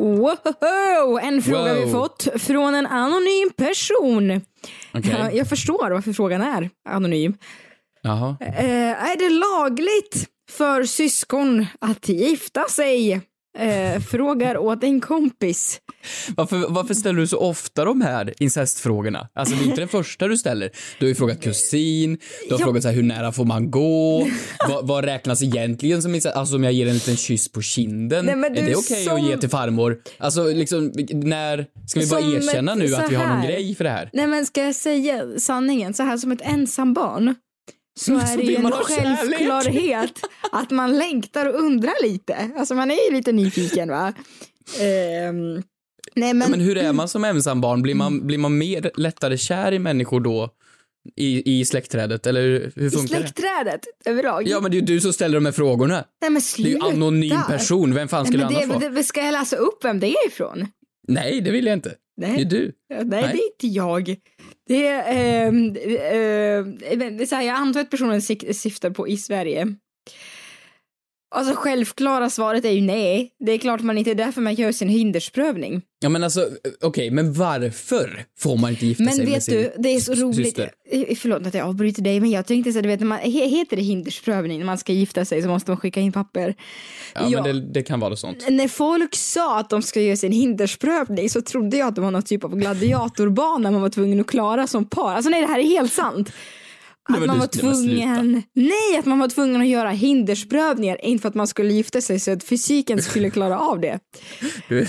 Wow! En fråga Wow. vi fått från en anonym person. Ja, Jag förstår varför frågan är anonym. Jaha. Eh, är det lagligt för syskon att gifta sig? Eh, frågar åt en kompis. Varför, varför ställer du så ofta de här incestfrågorna? Alltså det är inte den första du ställer. Du har ju frågat kusin, du har Ja. frågat så här, hur nära får man gå? vad, vad räknas egentligen som incest? Alltså om jag ger en liten kyss på kinden, Nej, är det okej som- att ge till farmor? Alltså liksom, när, ska vi bara Som erkänna nu att vi har någon grej för det här? Nej men ska jag säga sanningen, så här som ett ensambarn så är det ju en självklarhet att man längtar och undrar lite. Alltså man är ju lite nyfiken va. Ehm, nej men, Ja, men hur är man som ensambarn? Blir man, blir man mer lättare kär i människor då? I, i släktträdet, eller hur i funkar det? släktträdet överlag. Ja men det är ju du som ställer de här frågorna. nej men Det är sluta. ju anonym person, vem fan Nej, skulle annars det, vara? det, ska jag läsa upp vem det är ifrån? Nej, det vill jag inte. Nej. Det är du. Nej, Nej. det är inte jag. Det är, ehm, eh, eh, det är så här, jag antar att personen syftar på i Sverige. Alltså självklara svaret är ju nej. Det är klart man inte är därför man gör sin hindersprövning. Ja men alltså, okej, men varför får man inte gifta Men sig med vet sin du, det är så roligt. syster? Eh, Förlåt att jag avbryter dig, men jag tänkte så du vet, när man, he- heter det hindersprövning när man ska gifta sig så måste man skicka in papper. Ja, Ja. men det, det kan vara sånt. När folk sa att de ska göra sin hindersprövning så trodde jag att det var någon typ av gladiatorbana man var tvungen att klara som par. Alltså nej, det här är helt sant. Att man var tvungen, nej att man var tvungen att göra hindersprövningar, inte för att man skulle gifta sig så att fysiken skulle klara av det. Du,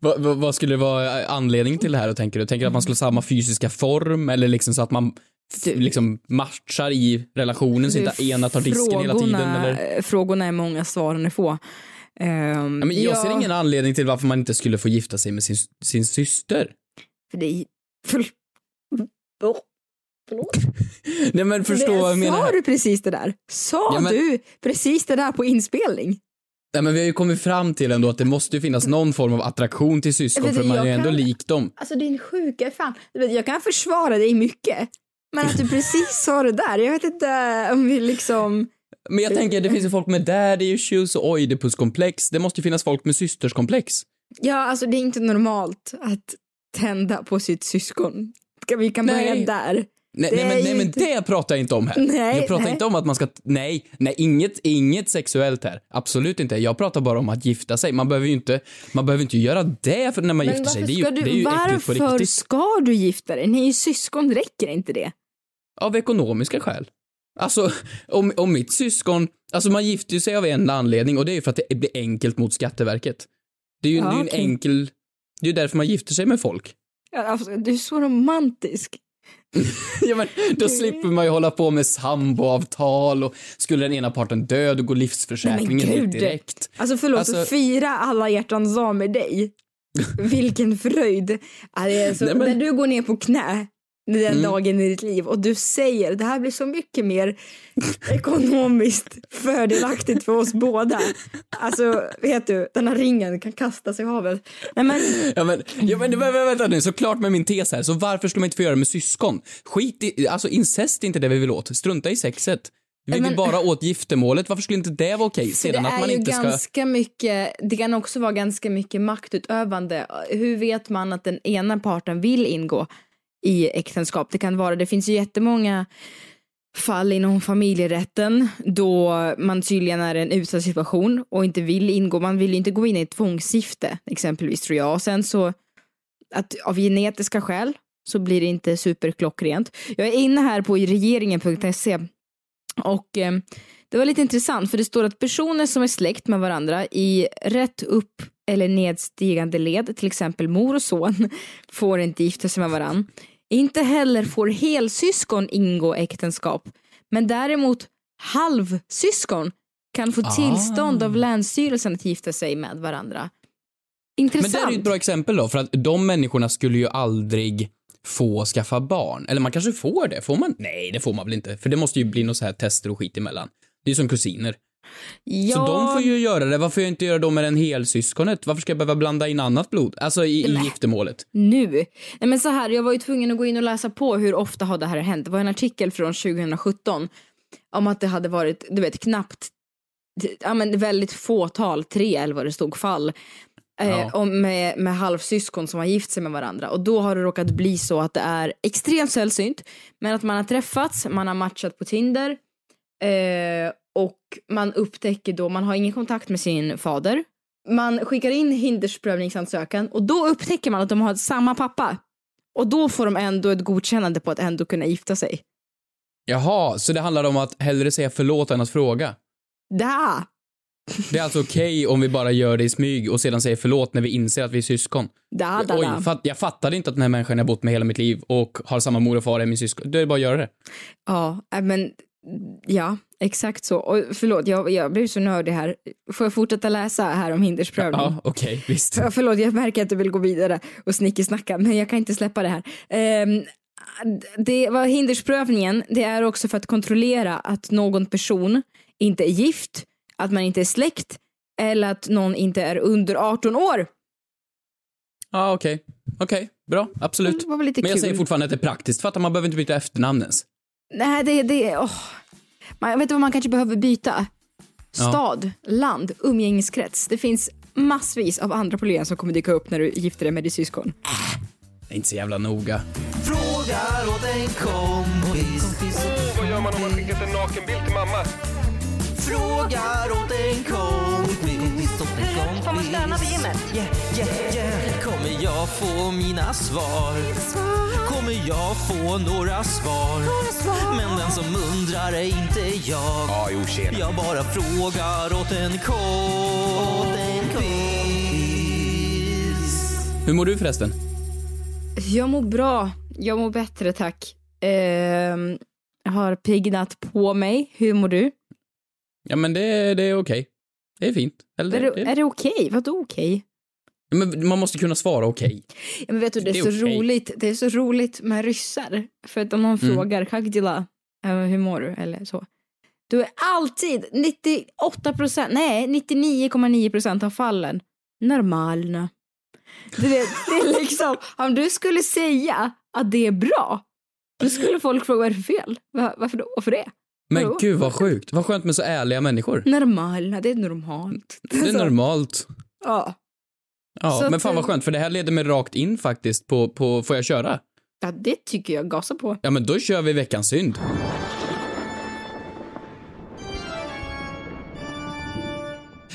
vad, vad, skulle vara anledningen till det här då, tänker du? Tänker du att man skulle ha samma fysiska form eller liksom så att man Du- liksom matchar i relationen så inte ena tar disken hela tiden eller? Frågorna är många, svaren är få. Um, Ja, men jag ser ingen anledning till varför man inte skulle få gifta sig med sin, sin syster. För det är... För, Åh, förlåt? Nej men förstå det, vad jag menar. Sa du precis det där? Sa Ja, men- du precis det där på inspelning? Nej men vi har ju kommit fram till ändå att det måste ju finnas någon form av attraktion till syskon Men för man är ju ändå kan- lik dem. Alltså din sjuka fan. Jag kan försvara dig mycket. Men att du precis sa det där, jag vet inte om vi liksom... Men jag tänker, det finns ju folk med daddy issues och oidipuskomplex. Det måste ju finnas folk med systerskomplex. Ja, alltså det är inte normalt att tända på sitt syskon. Vi kan börja Nej. där. Nej, nej, men, nej men det pratar jag inte om här. Nej, jag pratar nej. inte om att man ska, nej, nej, inget, inget sexuellt här. Absolut inte. Jag pratar bara om att gifta sig. Man behöver ju inte, man behöver inte göra det för när man Men gifter sig. Det är ju, du, det är ju på varför riktigt. ska du gifta dig? Ni är ju syskon, räcker inte det? Av ekonomiska skäl. Alltså, om, om mitt syskon, alltså man gifter ju sig av en anledning och det är ju för att det blir enkelt mot Skatteverket. Det är ju, Ja, det är ju en enkel, det är ju därför man gifter sig med folk. Alltså, du är så romantisk. Ja, men då slipper man ju hålla på med samboavtal och skulle den ena parten dö, då går livsförsäkringen Nej, men gud. direkt. Alltså förlåt, Alltså- fira alla hjärtans dag med dig. Vilken fröjd. Ja, det är så, Nej, men- När du går ner på knä den Mm. dagen i ditt liv och du säger det här blir så mycket mer ekonomiskt fördelaktigt för oss båda. Alltså, vet du, den här ringen kan kastas i havet. Nej men, Ja men, ja, men vä- vä- vänta nu, såklart med min tes här, så varför skulle man inte få göra det med syskon? Skit i, alltså incest är inte det vi vill åt, strunta i sexet. Vi Men- vill bara åt giftermålet, varför skulle inte det vara okej? Sedan det att är man inte ska... ganska mycket, det kan också vara ganska mycket maktutövande. Hur vet man att den ena parten vill ingå i äktenskap? Det kan vara, det finns ju jättemånga fall inom familjerätten då man tydligen är i en utsatt situation och inte vill ingå, man vill ju inte gå in i ett tvångsgifte exempelvis tror jag. Och sen så att av genetiska skäl så blir det inte superklockrent. Jag är inne här på regeringen.se och eh, det var lite intressant för det står att personer som är släkt med varandra i rätt upp eller nedstigande led, till exempel mor och son, får inte gifta sig med varandra. Inte heller får helsyskon ingå äktenskap, men däremot halvsyskon kan få Ah. tillstånd av Länsstyrelsen att gifta sig med varandra. Men Intressant. det är ju ett bra exempel då, för att de människorna skulle ju aldrig få skaffa barn. Eller man kanske får det. Får man? Nej, det får man väl inte. För det måste ju bli något så här tester och skit emellan. Det är ju som kusiner. Ja, Så de får ju göra det. Varför jag inte göra det med den helsyskonet? Varför ska jag behöva blanda in annat blod? Alltså i, i giftermålet. nu. Nej men så här, jag var ju tvungen att gå in och läsa på hur ofta har det här hänt. Det var en artikel från 2017 om att det hade varit, du vet, knappt, ja men väldigt fåtal, tre eller vad det stod, fall. Eh, Ja. om med, med halvsyskon som har gift sig med varandra och då har det råkat bli så att det är extremt sällsynt men att man har träffats, man har matchat på Tinder eh, och man upptäcker då, man har ingen kontakt med sin fader man skickar in hindersprövningsansökan och då upptäcker man att de har samma pappa. Och då får de ändå ett godkännande på att ändå kunna gifta sig. Jaha, så det handlar om att hellre säga förlåt än att fråga. Da! Det är alltså okej om vi bara gör det i smyg och sedan säger förlåt när vi inser att vi är syskon. Da, da, Oj, da. fatt, jag fattade inte att den här människan jag bott med hela mitt liv och har samma mor och far är min syskon. Då är det bara att göra det. Ja, äh, men ja, exakt så. Och förlåt, jag, jag blev så nördig här. Får jag fortsätta läsa här om hindersprövning? Ja, okej, visst. Ja, förlåt, jag märker att du vill gå vidare och snickesnacka, men jag kan inte släppa det här. Ehm, det var hindersprövningen, det är också för att kontrollera att någon person inte är gift, att man inte är släkt eller att någon inte är under 18 år. Ja, okej. Okej, bra. Absolut. Det var väl lite Men jag kul. säger fortfarande att det är praktiskt. Fattar man behöver inte byta efternamn ens. Nej, det, det, åh. Man, jag vet inte vad man kanske behöver byta. Ja. Stad, land, umgängeskrets. Det finns massvis av andra problem som kommer dyka upp när du gifter dig med ditt syskon. Det är inte så jävla noga. Frågar åt en kompis. Vad gör man om man skickat en nakenbild till mamma? Frågar åt en kompis. Får man stöna vid gymmet? Yeah, yeah, yeah. Kommer jag få mina svar? Kommer jag få några svar? Men den som undrar är inte jag. Ja, jo, tjena. Jag bara frågar åt en kompis. Hur mår du förresten? Jag mår bra. Jag mår bättre, tack. Ehm, jag har piggnat på mig. Hur mår du? Ja, men det, det är okej. Det är fint. Eller, Är det, det, är det okej? Vadå okej? Ja, men man måste kunna svara okej. Ja, men vet du, det är, Det är så okej. roligt. Det är så roligt med ryssar. För att om någon Mm. frågar Kagdila, eh, hur mår du? Eller så. Du är alltid 98 procent, nej 99,9 procent av fallen normalna. Du vet, det är liksom, om du skulle säga att det är bra, då skulle folk fråga vad är det för fel? Va- Varför då? Varför det? Men Vadå? gud vad sjukt. Vad skönt med så ärliga människor. Normalna, det är normalt. Det är normalt. Ja. Ja, Så men fan vad eh, skönt för det här leder mig rakt in faktiskt på, på får jag köra? ja, det tycker jag. Gasa på. Ja men då kör vi veckans synd.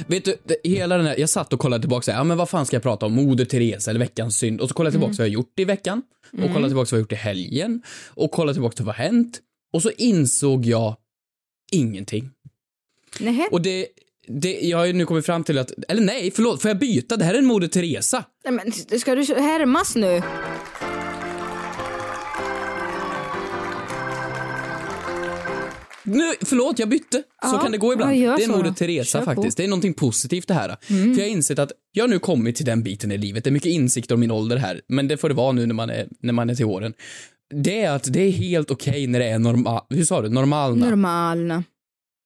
Vet du, hela den här, jag satt och kollade tillbaka så här, ja men vad fan ska jag prata om? Moder Teresa eller veckans synd? Och så kollade jag tillbaka vad jag gjort i veckan. Och kollade tillbaka vad jag gjort i helgen. Och kollade tillbaka till vad har hänt. Och så insåg jag ingenting. Nähä. Och det, det, jag har ju nu kommit fram till att, eller nej, förlåt, får jag byta? Det här är en Moder Teresa. Nej, men ska du härmas nu? Nu, förlåt, jag bytte. Så Ja, kan det gå ibland. det är så Moder. Teresa. Mm. faktiskt. Det är någonting positivt det här. För jag har insett att jag har nu kommit till den biten i livet. Det är mycket insikter om min ålder här, men det får det vara nu när man är, när man är till åren. Det är att det är helt okej när det är normal, hur sa du, normalna? Normalna.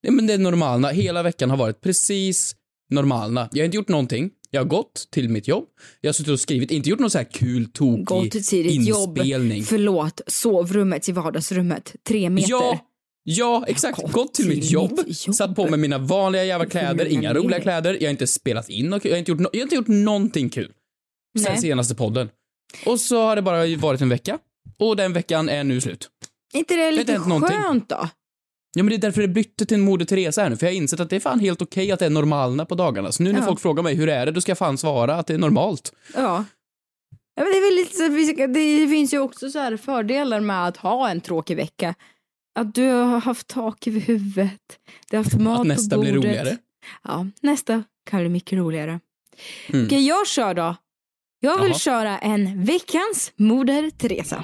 Nej, men det är normalna. Hela veckan har varit precis normalna. Jag har inte gjort någonting. Jag har gått till mitt jobb. Jag har suttit och skrivit, inte gjort någon så här kul, tokig Gått till jobb. inspelning. Förlåt, sovrummet till vardagsrummet. Tre meter. Ja, ja exakt. Gått Gått till till mitt jobb, mitt jobb. satt på mig mina vanliga jävla kläder, inga roliga kläder, jag har inte spelat in och jag har inte gjort, no- jag har inte gjort någonting kul. Sen Nej. senaste podden. Och så har det bara varit en vecka. Och den veckan är nu slut. inte det har lite hänt någonting. skönt då? Ja men det är därför det bytte till en Moder Teresa här nu, för jag har insett att det är fan helt okej att det är normalna på dagarna. Så nu när Ja. folk frågar mig hur är det, då ska jag fan svara att det är normalt. Ja. ja men det, är väl lite så, vi ska- det finns ju också så här fördelar med att ha en tråkig vecka. Att du har haft tak över huvudet. Du har haft mat Att nästa på blir bordet. roligare. Ja, nästa kan bli mycket roligare. Mm. Okej, jag kör då. Jag vill Jaha. köra en veckans Moder Teresa.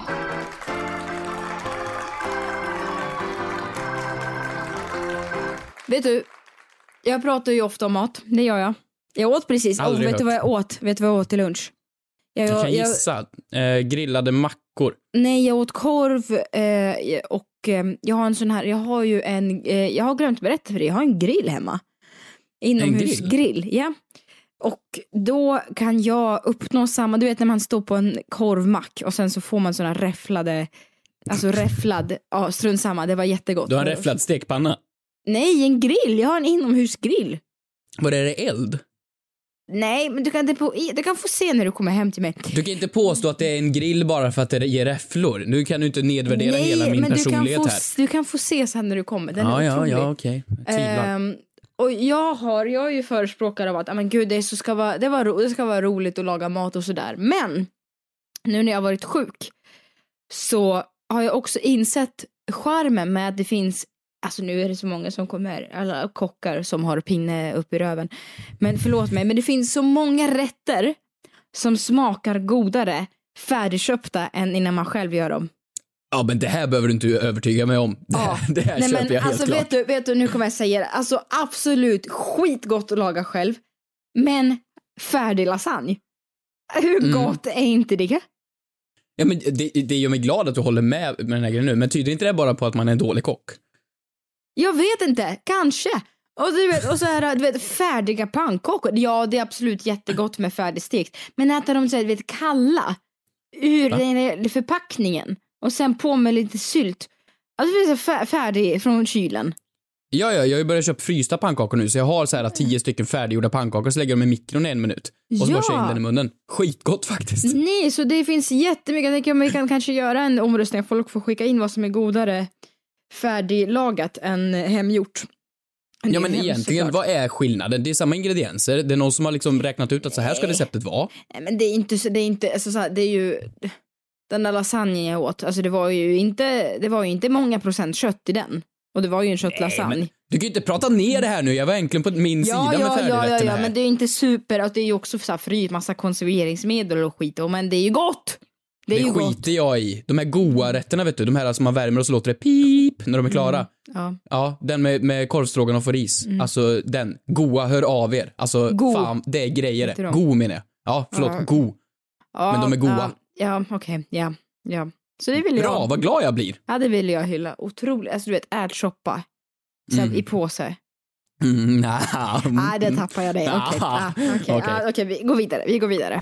Vet du, jag pratar ju ofta om mat. Det gör jag. Jag åt precis. Oh, vet du vad jag åt? Vet du vad jag åt till lunch? Jag, Jag kan jag, gissa. Eh, grillade mackor mackor. Nej, jag åt korv eh, och eh, jag har en sån här, jag har ju en, eh, jag har glömt berätta för dig, jag har en grill hemma. Inomhusgrill, ja. Och då kan jag uppnå samma, du vet när man står på en korvmack och sen så får man såna räfflade, alltså räfflad, ja strunt samma, det var jättegott. Du har en räfflad stekpanna. Nej, en grill, jag har en inomhusgrill. Var är det eld? Nej, men du kan, inte på, du kan få se när du kommer hem till mig. Du kan inte påstå att det är en grill bara för att det ger räfflor. Nu kan du inte nedvärdera Nej, hela min men du kan, personlighet få, här. du kan få se sen när du kommer, den Ja, är ja, otrolig. ja, okej. Jag tvivlar. Ehm, och jag har, jag är ju förespråkare av att, "Ah, men gud det, så ska vara, det, var, det ska vara roligt att laga mat och sådär. Men, nu när jag har varit sjuk så har jag också insett charmen med att det finns, alltså nu är det så många som kommer, alla kockar som har pinne upp i röven. Men förlåt mig, men det finns så många rätter som smakar godare färdigköpta än innan man själv gör dem. Ja, men det här behöver du inte övertyga mig om. Det, Ja. det här Nej, köper men jag helt alltså, klart. vet du, vet du, nu kommer jag säga det. Alltså absolut skitgott att laga själv. Men färdig lasagne. Hur Mm. gott är inte det? Ja, men det, det gör mig glad att du håller med med den här grejen nu, men tyder inte det bara på att man är en dålig kock? Jag vet inte, kanske. Och du vet, och så här, du vet, färdiga pannkakor. Ja, det är absolut jättegott med färdigstekt. Men äta dem så här, du vet, kalla ur den förpackningen och sen på med lite sylt. Alltså det är så fär- färdig från kylen. Ja, ja, jag har ju börjat köpa frysta pannkakor nu, så jag har så här tio stycken färdiggjorda pannkakor, så lägger jag dem i mikron i en minut. Och så Ja. bara kör jag in den i munnen. Skitgott faktiskt. Nej, så det finns jättemycket. Jag tänker om vi kan kanske göra en omröstning. Folk får skicka in vad som är godare färdiglagat än hemgjort. Det Ja men egentligen, såklart. vad är skillnaden? Det är samma ingredienser, det är någon som har liksom räknat ut att så här ska receptet vara. Nej, men det är inte så, det är inte, alltså, så här, det är ju den där lasagnen jag åt, alltså det var ju inte, det var ju inte många procent kött i den. Och det var ju en köttlasagne. men Du kan ju inte prata ner det här nu, jag var äntligen på min sida med ja, ja, ja, färdigrätterna ja, här. men det är ju inte super, alltså, det är ju också så här fryst, massa konserveringsmedel och skit, och, men det är ju gott! Det Det ju gott. skiter jag i. De här goa rätterna vet du, de här som man värmer och så låter det pip när de är klara. Ja. Ja, den med, med korvstroganoff och ris. Alltså den. Goa, hör av er. Alltså Mm. Go. fan, det är grejer det. de? Go menar jag. Ja, förlåt, Ja. go. Ja, Men de är goda. Ja, okej, ja, ja. Så det vill jag. Bra, vad glad jag blir. Ja, det vill jag hylla. Otroligt. Alltså du vet, ärtsoppa. Mm. I påse. Mm, nah. Nej, det tappar jag dig. Okej, Ah, ah, okej, okej. ah, okej, vi går vidare. Vi går vidare.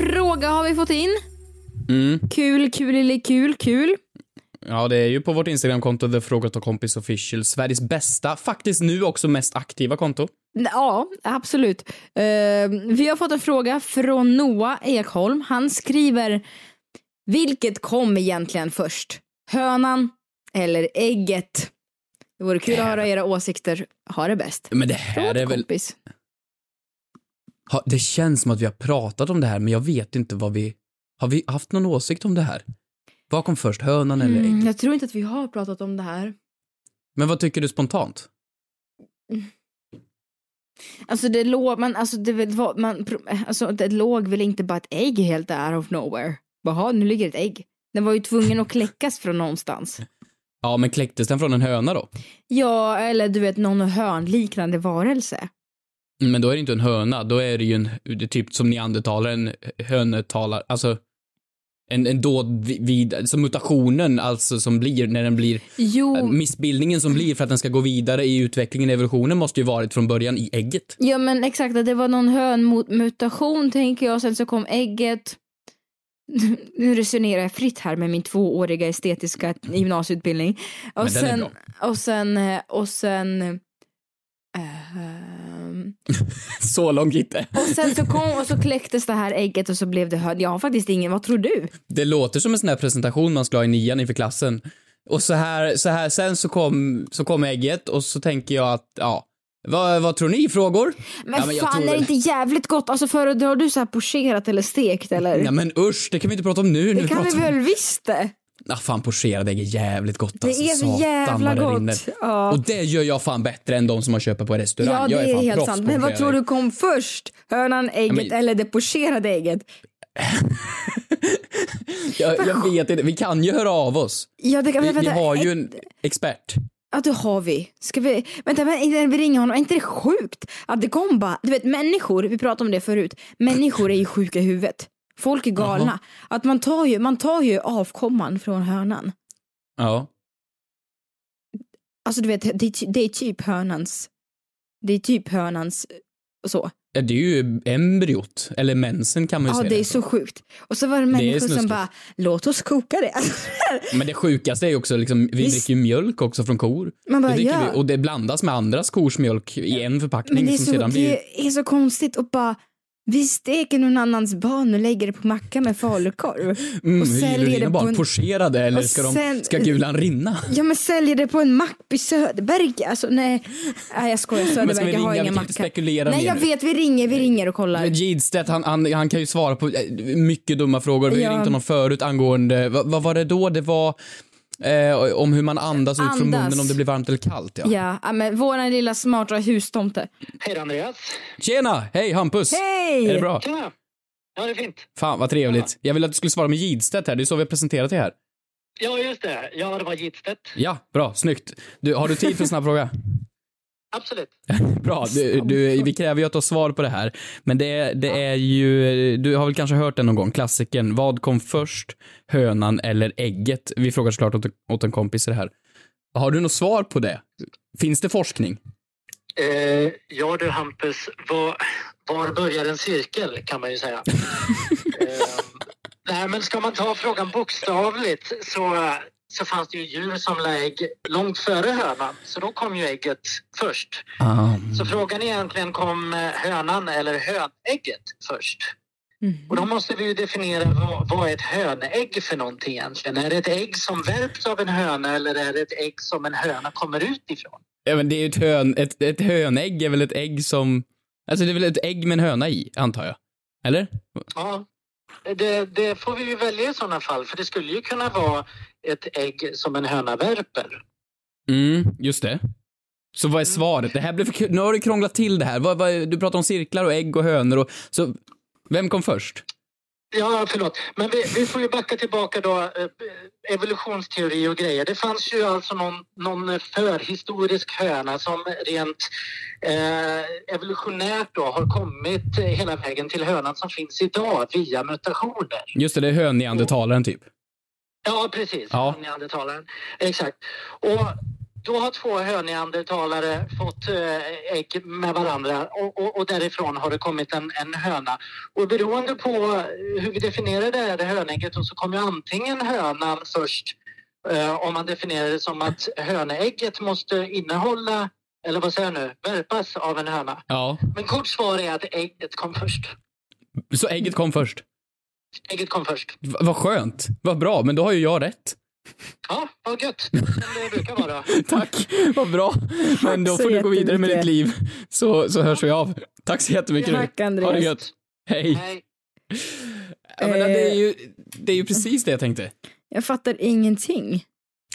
Fråga har vi fått in. Mm. Kul, kul, eller kul, kul. Ja, det är ju på vårt Instagramkonto, The Kompis Official, Sveriges bästa, faktiskt nu också mest aktiva konto. Ja, absolut. Eh, vi har fått en fråga från Noah Ekholm. Han skriver Vilket kom egentligen först? Hönan eller ägget? Det vore kul att höra era åsikter. Ha det bäst. Men det här Förlåt, är väl... kompis. Ha, det känns som att vi har pratat om det här, men jag vet inte vad vi... Har vi haft någon åsikt om det här? Vad kom först, hönan eller Mm, ägget? jag tror inte att vi har pratat om det här. Men vad tycker du spontant? Alltså det låg, man, alltså det man, alltså det låg väl inte bara ett ägg helt out of nowhere. Jaha, nu ligger ett ägg. Den var ju tvungen att kläckas från någonstans. Ja, men kläcktes den från en höna då? Ja, eller du vet någon hörnliknande varelse. Men då är det inte en höna, då är det ju en, det typ som neandertalaren, hönetalar, alltså en, en dåd vid, vid, alltså mutationen alltså som blir när den blir, Jo, äh, missbildningen som blir för att den ska gå vidare i utvecklingen, evolutionen måste ju varit från början i ägget. ja men exakt det var någon hönmutation tänker jag, sen så kom ägget. nu resonerar jag fritt här med min tvååriga estetiska gymnasieutbildning. Och Men den är sen, bra. och sen, eh, och sen, ehm, Så långt gick det. och sen så kom och så kläcktes det här ägget och så blev det hörn. Jag har faktiskt ingen, vad tror du? Det låter som en sån här presentation man skulle ha i nian inför klassen. Och så här, så här, sen så kom, så kom ägget och så tänker jag att, ja, vad, vad tror ni? Frågor? Men, ja, jag fan tror är det inte jävligt gott? Alltså föredrar du så här pocherat eller stekt eller? Ja men usch, det kan vi inte prata om nu. nu det kan vi om- väl visst det. Ah, fan pocherad ägg är jävligt gott Det alltså. är så Satan jävla vad det gott. Ja. Och det gör jag fan bättre än de som man köper på restaurang. Ja, jag det är, fan helt proffs sant. på Men vad tror ägg. du kom först? Hönan, ägget men- eller det pocherade ägget? Jag, jag vet inte, vi kan ju höra av oss. Ja, det kan, Vi, vi vänta, har ju en expert. Ja, det har vi. Ska vi... Vänta, men innan vi ringer honom, är inte det sjukt? Att det kom bara... Du vet, människor, vi pratade om det förut, människor är ju sjuka i huvudet. Folk är galna. Jaha. Att man tar, ju, man tar ju avkomman från hönan. Ja. Alltså du vet, det, det är typ hönans... Det är typ hönans... Så. Ja, Det är ju embryot, eller mensen kan man ju Ja, säga. det är så sjukt. Och så var det människor som snuskigt. bara, låt oss koka det. Men det sjukaste är ju också, liksom, vi Visst. dricker ju mjölk också från kor. Man bara, det ja. vi, och det blandas med andras kors mjölk i en förpackning Men det är, som så, sedan blir... det är så konstigt och bara vi steker någon annans barn och lägger det på macka med falukorv. Mm, och säljer dina det på barn? en... Pocherade eller ska, de, sen- ska gulan rinna? Ja men säljer det på en mack i Söderberg. Alltså nej. Nej jag skojar, Men ska vi Söderberg jag har ringa? ingen Vi kan inte macka. spekulera Nej jag vet, vi ringer, vi ringer och kollar. Gidstedt, han, han, han kan ju svara på eh, mycket dumma frågor. Vi har Ja. ringt honom förut angående, vad, vad var det då? Det var eh, om hur man andas, ut från Andas. munnen om det blir varmt eller kallt. Ja. Ja, men våran lilla smarta hustomte. Hej Andreas. Tjena! Hej Hampus! Hej! Är det bra? Tjena. Ja, det är fint. Fan vad trevligt. Jag ville att du skulle svara med Gidstedt här, det är så vi har presenterat det här. Ja, just det. Ja, det var Gidstedt. Ja, bra, snyggt. Du, har du tid för en snabb fråga? Absolut. Bra, du, du, vi kräver ju att du har svar på det här. Men det, det är ju, du har väl kanske hört den någon gång, klassikern. Vad kom först, hönan eller ägget? Vi frågar såklart åt, åt en kompis det här. Har du något svar på det? Finns det forskning? Eh, ja du Hampus, var, var börjar en cirkel kan man ju säga. eh, nej, men ska man ta frågan bokstavligt så, så fanns det ju djur som la ägg långt före hönan. Så då kom ju ägget först. Så frågan är egentligen kom eh, hönan eller hönägget först? Och då måste vi ju definiera vad, vad är ett hönägg för någonting egentligen? Är det ett ägg som värps av en höna eller är det ett ägg som en höna kommer ut ifrån? Ja, men det är ju ett, hön, ett, ett hönägg är väl ett ägg som, alltså det är väl ett ägg med en höna i, antar jag? Eller? Ja, det, det får vi ju välja i sådana fall för det skulle ju kunna vara ett ägg som en höna värper. Mm, just det. Så vad är svaret? Det här blev för. Nu har du krånglat till det här. Vad, vad, du pratar om cirklar och ägg och hönor och så, vem kom först? Ja, förlåt. Men vi, vi får ju backa tillbaka då. eh, Evolutionsteori och grejer. Det fanns ju alltså någon, någon förhistorisk höna som rent eh, evolutionärt då har kommit hela vägen till hönan som finns idag via mutationer. Just det, det är hönneandertalaren typ. Ja, precis. Ja. Neandertalaren. Exakt. Och då har två höneandertalare fått eh, ägg med varandra och, och, och därifrån har det kommit en, en höna. Och beroende på hur vi definierar det här hönägget så kommer antingen hönan först eh, om man definierar det som att hönägget måste innehålla, eller vad säger jag nu, värpas av en höna. Ja. Men kort svar är att ägget kom först. Så ägget kom först? Ägget kom först. V- vad skönt. Vad bra, men då har ju jag rätt. Ja, vad gött. Som det brukar vara. Tack, vad bra. Men då får du gå vidare med ditt liv. Så, så hörs vi av. Tack så jättemycket. Tack. Andreas. Ha det gött. Hej. Nej. Jag menar, det, är ju, det är ju precis det jag tänkte. Jag fattar ingenting.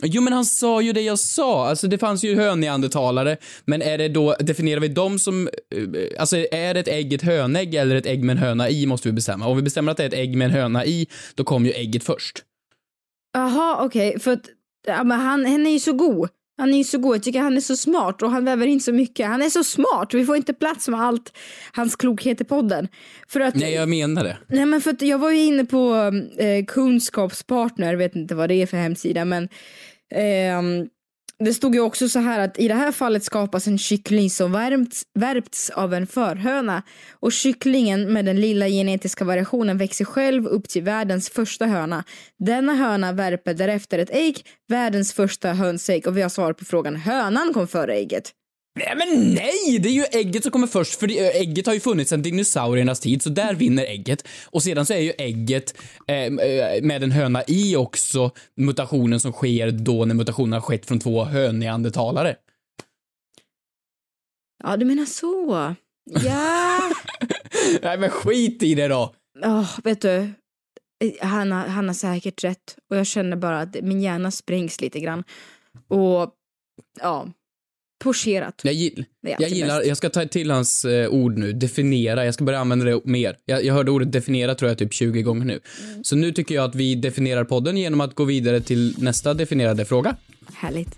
Jo men han sa ju det jag sa, alltså det fanns ju hönneandertalare, men är det då, definierar vi dem som, eh, alltså är det ett ägg ett hönägg eller ett ägg med en höna i måste vi bestämma. Om vi bestämmer att det är ett ägg med en höna i, då kommer ju ägget först. Jaha, okej, för att ja, men han, han är ju så god. Han är ju så god, jag tycker han är så smart och han väver in så mycket. Han är så smart, vi får inte plats med allt hans klokhet i podden. För att, Nej jag menar det. Nej men för att jag var ju inne på eh, kunskapspartner, vet inte vad det är för hemsida men ehm, det stod ju också så här att i det här fallet skapas en kyckling som värmts, värpts av en förhöna och kycklingen med den lilla genetiska variationen växer själv upp till världens första höna. Denna höna värper därefter ett ägg, världens första hönsägg och vi har svarat på frågan hönan kom före ägget. Nej men nej! Det är ju ägget som kommer först för det- ägget har ju funnits sedan dinosauriernas tid så där vinner ägget. Och sedan så är ju ägget eh, eh, med en höna i också mutationen som sker då när mutationen har skett från två hönneandertalare. Ja, du menar så. Ja. nej men skit i det då! Oh, vet du, han har, han har säkert rätt och jag känner bara att min hjärna sprängs lite grann. Och ja, pocherat. Jag, gill, jag gillar, bäst. jag ska ta till hans eh, ord nu, definiera, jag ska börja använda det mer. Jag, jag hörde ordet definiera tror jag typ 20 gånger nu. Så nu tycker jag att vi definierar podden genom att gå vidare till nästa definierade fråga. Härligt.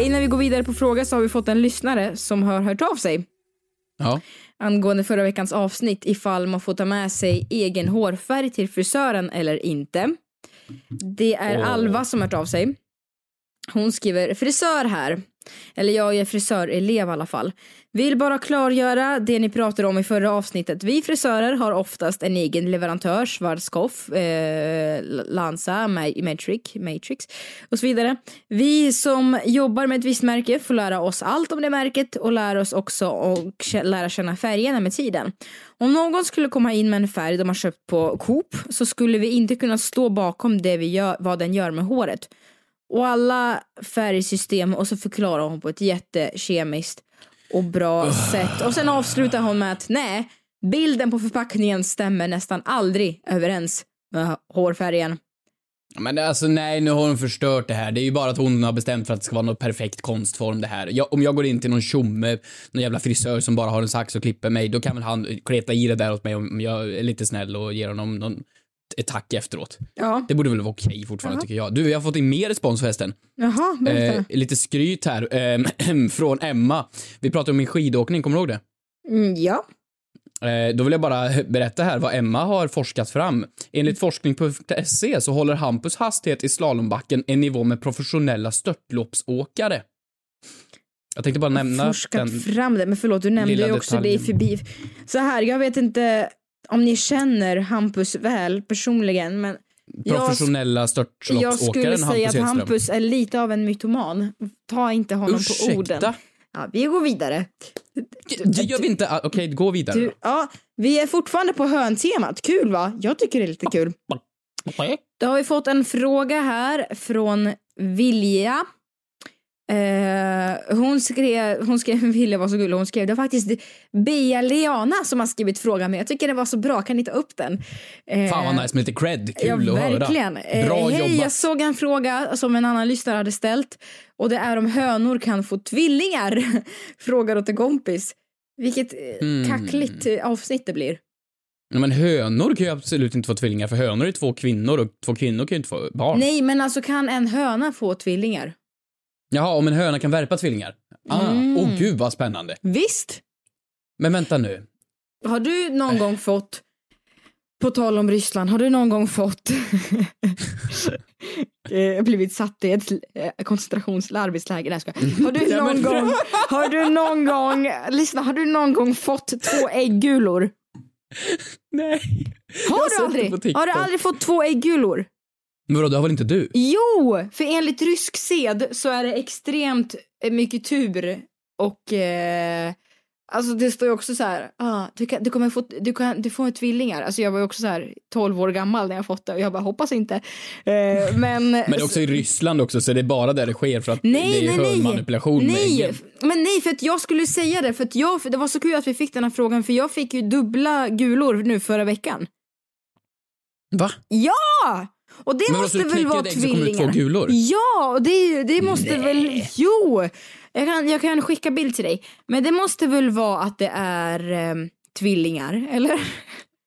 Innan vi går vidare på fråga så har vi fått en lyssnare som har hört av sig Ja. Angående förra veckans avsnitt ifall man får ta med sig egen hårfärg till frisören eller inte. Det är. Alva som har hört av sig. Hon skriver frisör här. Eller jag är frisörelev i alla fall. Vill bara klargöra det ni pratade om i förra avsnittet. Vi frisörer har oftast en egen leverantör, Schwarzkopf, eh, Lanza, Matrix, Matrix och så vidare. Vi som jobbar med ett visst märke får lära oss allt om det märket och lära oss också och lära känna färgerna med tiden. Om någon skulle komma in med en färg de har köpt på Coop så skulle vi inte kunna stå bakom det vi gör, vad den gör med håret. Och alla färgsystem och så förklarar hon på ett jättekemiskt och bra sätt. Och sen avslutar hon med att nej, bilden på förpackningen stämmer nästan aldrig överens med hårfärgen. Men alltså nej, nu har hon förstört det här. Det är ju bara att hon har bestämt för att det ska vara någon perfekt konstform det här. Jag, om jag går in till någon tjomme, någon jävla frisör som bara har en sax och klipper mig, då kan väl han kleta i det där åt mig om jag är lite snäll och ger honom någon, ett tack efteråt. Ja. Det borde väl vara okej fortfarande Jaha. tycker jag. Du, jag har fått in mer respons förresten. Jaha. Eh, lite skryt här eh, från Emma. Vi pratade om min skidåkning, kommer du ihåg det? Mm, ja. Eh, Då vill jag bara berätta här vad Emma har forskat fram. Enligt forskning.se så håller Hampus hastighet i slalombacken en nivå med professionella störtloppsåkare. Jag tänkte bara nämna Forskat fram det, men förlåt du nämnde ju också det i förbi. Så här, jag vet inte om ni känner Hampus väl personligen men jag, Professionella jag störtloppsåkaren skulle Hampus säga att Hedström. Hampus är lite av en mytoman. Ta inte honom Ursäkta? på orden. Ja, vi går vidare. Det gör vi inte. ah, Okej, gå vidare. Du, ja, vi är fortfarande på höntemat. Kul va? Jag tycker det är lite kul. Då har vi fått en fråga här från Vilja. Eh, hon skrev, hon skrev, Vilja var så gullig, hon skrev, det var faktiskt Bea Leana som har skrivit frågan men jag tycker det var så bra, kan ni ta upp den? Eh, Fan vad nice med lite cred. Kul ja, att höra. verkligen. Eh, Bra Hej, jobbat. jag såg en fråga som en annan lyssnare hade ställt och det är om hönor kan få tvillingar. Frågar åt en kompis. Vilket eh, Mm. kackligt eh, avsnitt det blir. Ja, men hönor kan ju absolut inte få tvillingar för hönor är två kvinnor och två kvinnor kan ju inte få barn. Nej, men alltså kan en höna få tvillingar? Jaha, om en höna kan värpa tvillingar? Ah, Mm. åh gud vad spännande. Visst. Men vänta nu. Har du någon gång fått, på tal om Ryssland, har du någon gång fått eh, blivit satt i ett eh, koncentrations eller arbetsläger? Nej, skojar. Har du någon gång, har du någon gång, lyssna, har du någon gång fått två äggulor? Nej. Har du aldrig? Har du aldrig fått två äggulor? Men vadå, det har väl inte du? Jo, för enligt rysk sed så är det extremt eh, mycket tur och eh, alltså det står ju också så här, ah, du, kan, du kommer få, du kan, du får tvillingar. Alltså jag var ju också så här 12 år gammal när jag fått det och jag bara hoppas inte. Eh, men Men det är också i Ryssland också, så det är bara där det sker för att Nej, det är nej, med Nej, äggen. men nej för att jag skulle säga det för att jag, för det var så kul att vi fick den här frågan för jag fick ju dubbla gulor nu förra veckan. Va? Ja! Och det Men måste så du väl vara tvillingar? två gulor? Ja, och det, det måste väl... Jo! Jag kan, jag kan skicka bild till dig. Men det måste väl vara att det är eh, tvillingar, eller?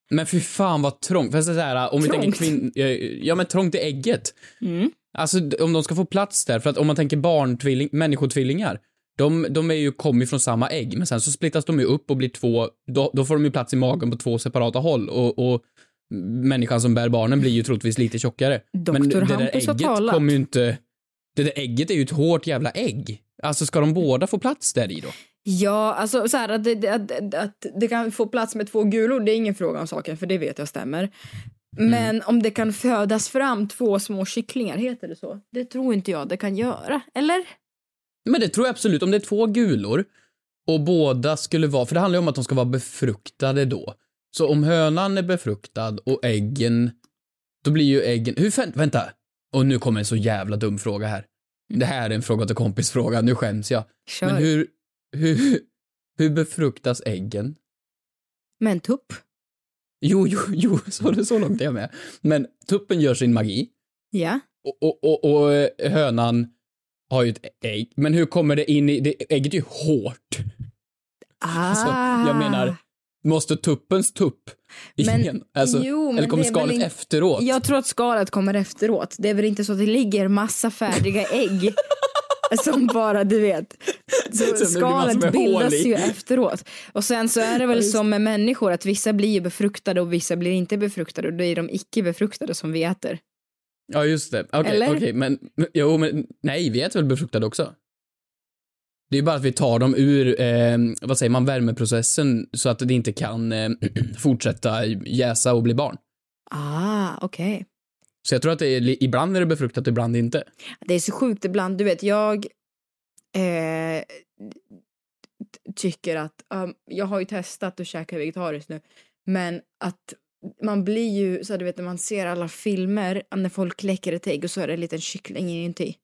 Men fy fan vad trångt. För så här, om vi tänker kvinn... ja, Ja men trångt i ägget. Mm. Alltså om de ska få plats där, för att om man tänker barntvilling, människotvillingar. De, de är ju, kommer från samma ägg, men sen så splittas de ju upp och blir två, då, då får de ju plats i magen på två separata håll och, och människan som bär barnen blir ju troligtvis lite tjockare. Doktor Men det där Hampus ägget kommer ju inte... Det där ägget är ju ett hårt jävla ägg. Alltså ska de båda få plats där i då? Ja, alltså så här, att, det, att, att, det kan få plats med två gulor, det är ingen fråga om saken, för det vet jag stämmer. Men om det kan födas fram två små kycklingar, heter det så? Det tror inte jag det kan göra, eller? Men det tror jag absolut. Om det är två gulor och båda skulle vara, för det handlar ju om att de ska vara befruktade då. Så om hönan är befruktad och äggen, då blir ju äggen, hur fan, vänta. Och nu kommer en så jävla dum fråga här. Det här är en fråga till kompis fråga, nu skäms jag. Kör. Men hur, hur, hur befruktas äggen? Med en tupp? Jo, jo, jo, så, så långt är jag med. Men tuppen gör sin magi Ja. och, och, och, och eh, hönan har ju ett ägg. Men hur kommer det in i, det, ägget är ju hårt. Ah. Alltså, jag menar, måste tuppens tupp Men- igen? Alltså, jo, eller kommer skalet in- efteråt? Jag tror att skalet kommer efteråt. Det är väl inte så att det ligger massa färdiga ägg som bara, du vet. Så skalet bildas ju efteråt. Och sen så är det väl som med människor att vissa blir befruktade och vissa blir inte befruktade och det är de icke befruktade som vi äter. Ja, just det. Okej, okej, men men- jo, men nej, vi äter väl befruktade också? Det är bara att vi tar dem ur, eh, vad säger man, värmeprocessen så att det inte kan eh, fortsätta jäsa och bli barn. Ah, okej. Så jag tror att det är, ibland är det befruktat ibland inte. Det är så sjukt ibland, du vet, jag eh, tycker att, um, jag har ju testat att käka vegetariskt nu, men att man blir ju, så du vet när man ser alla filmer, när folk kläcker ett ägg och så är det en liten kyckling inuti.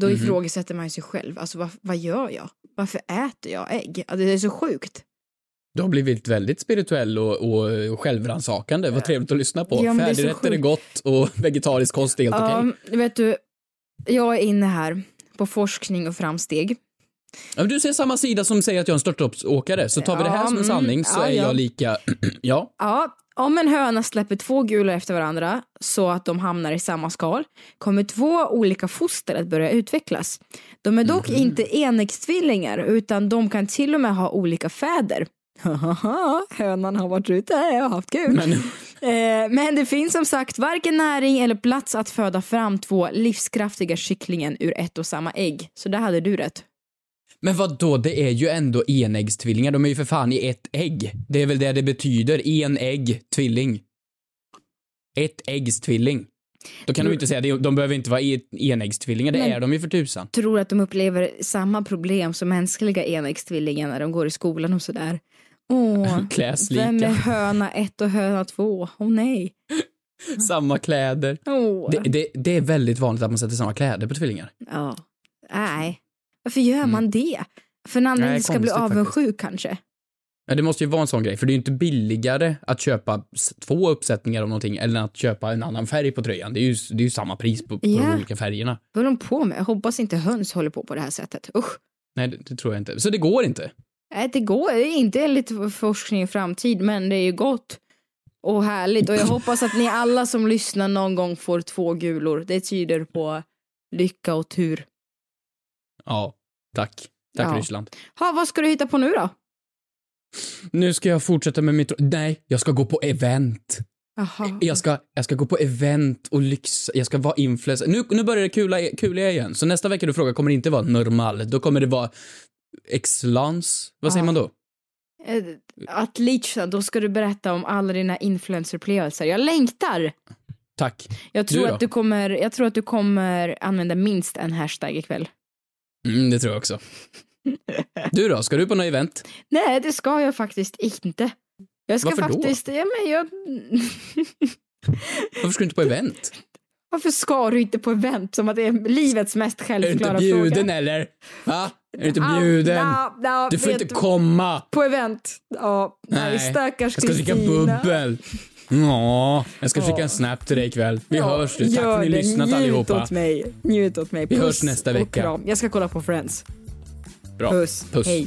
Då Mhm. ifrågasätter man ju sig själv, alltså vad, vad gör jag? Varför äter jag ägg? Alltså, det är så sjukt. Du har blivit väldigt spirituell och, och, självrannsakande. Vad trevligt att lyssna på. Ja, är Färdigrätter är sjukt. gott och vegetarisk kost är helt okej. Ja, vet du, jag är inne här på forskning och framsteg. Ja, du ser samma sida som säger att jag är en störtloppsåkare, så tar vi det här Ja, som en mm, sanning så ja, är ja. jag lika, ja. Ja, om en höna släpper två gulor efter varandra så att de hamnar i samma skal kommer två olika foster att börja utvecklas. De är dock inte enäggstvillingar utan de kan till och med ha olika fäder. Hönan har varit ute och haft kul. Men, Eh, men det finns som sagt varken näring eller plats att föda fram två livskraftiga kycklingen ur ett och samma ägg. Så där hade du rätt. Men vad då? det är ju ändå enäggstvillingar, de är ju för fan i ett ägg. Det är väl det det betyder, en ägg, tvilling. Ett äggs tvilling. Då kan de ju inte säga det, de behöver inte vara enäggstvillingar, det Men- är de ju för tusan. Tror att de upplever samma problem som mänskliga enäggstvillingar när de går i skolan och sådär. Åh, Kläs vem är lika, höna ett och höna två? Åh nej. samma kläder. Åh. Det, det, det är väldigt vanligt att man sätter samma kläder på tvillingar. Ja. Nej. Varför gör man det? För en annan Nej, ska bli avundsjuk kanske. Ja, det måste ju vara en sån grej, för det är ju inte billigare att köpa två uppsättningar av någonting eller att köpa en annan färg på tröjan. Det är ju, det är ju samma pris på, på Ja. de olika färgerna. Vad håller de på med? Jag hoppas inte höns håller på på det här sättet. Usch. Nej, det, det tror jag inte. Så det går inte. Nej, det går inte enligt forskning i framtid, men det är ju gott och härligt. Och jag hoppas att ni alla som lyssnar någon gång får två gulor. Det tyder på lycka och tur. Ja, tack. Tack Ja. Ryssland. Ha, vad ska du hitta på nu då? Nu ska jag fortsätta med mitt... Nej, jag ska gå på event. Jaha. Jag ska, jag ska gå på event och lyxa. Jag ska vara influencer. Nu, nu börjar det kula, kuliga igen. Så nästa vecka du frågar kommer det inte vara normal. Då kommer det vara excellence. Vad säger Ja. man då? Eh, Att Leach, då ska du berätta om alla dina influencerupplevelser. Jag längtar! Tack. Jag tror, Du att du kommer, jag tror att du kommer använda minst en hashtag ikväll. Mm, det tror jag också. Du då, ska du på något event? Nej, det ska jag faktiskt inte. Jag ska Varför då? faktiskt, ja men jag... Varför ska du inte på event? Varför ska du inte på event som att det är livets mest Är du inte självklara bjuden fråga? eller? Va? Är du inte Ah, bjuden? ja, ja, Du får inte komma. På event. Ja, nej, stackars Jag ska dricka Kristina. bubbel. Ja, jag ska skicka en snap till dig ikväll. Vi Ja, hörs du. Tack för att ni det. lyssnat Njut allihopa. åt mig. Njut åt mig. Vi Puss hörs nästa och vecka. kram. Jag ska kolla på Friends. Bra. Puss. Puss. Hej.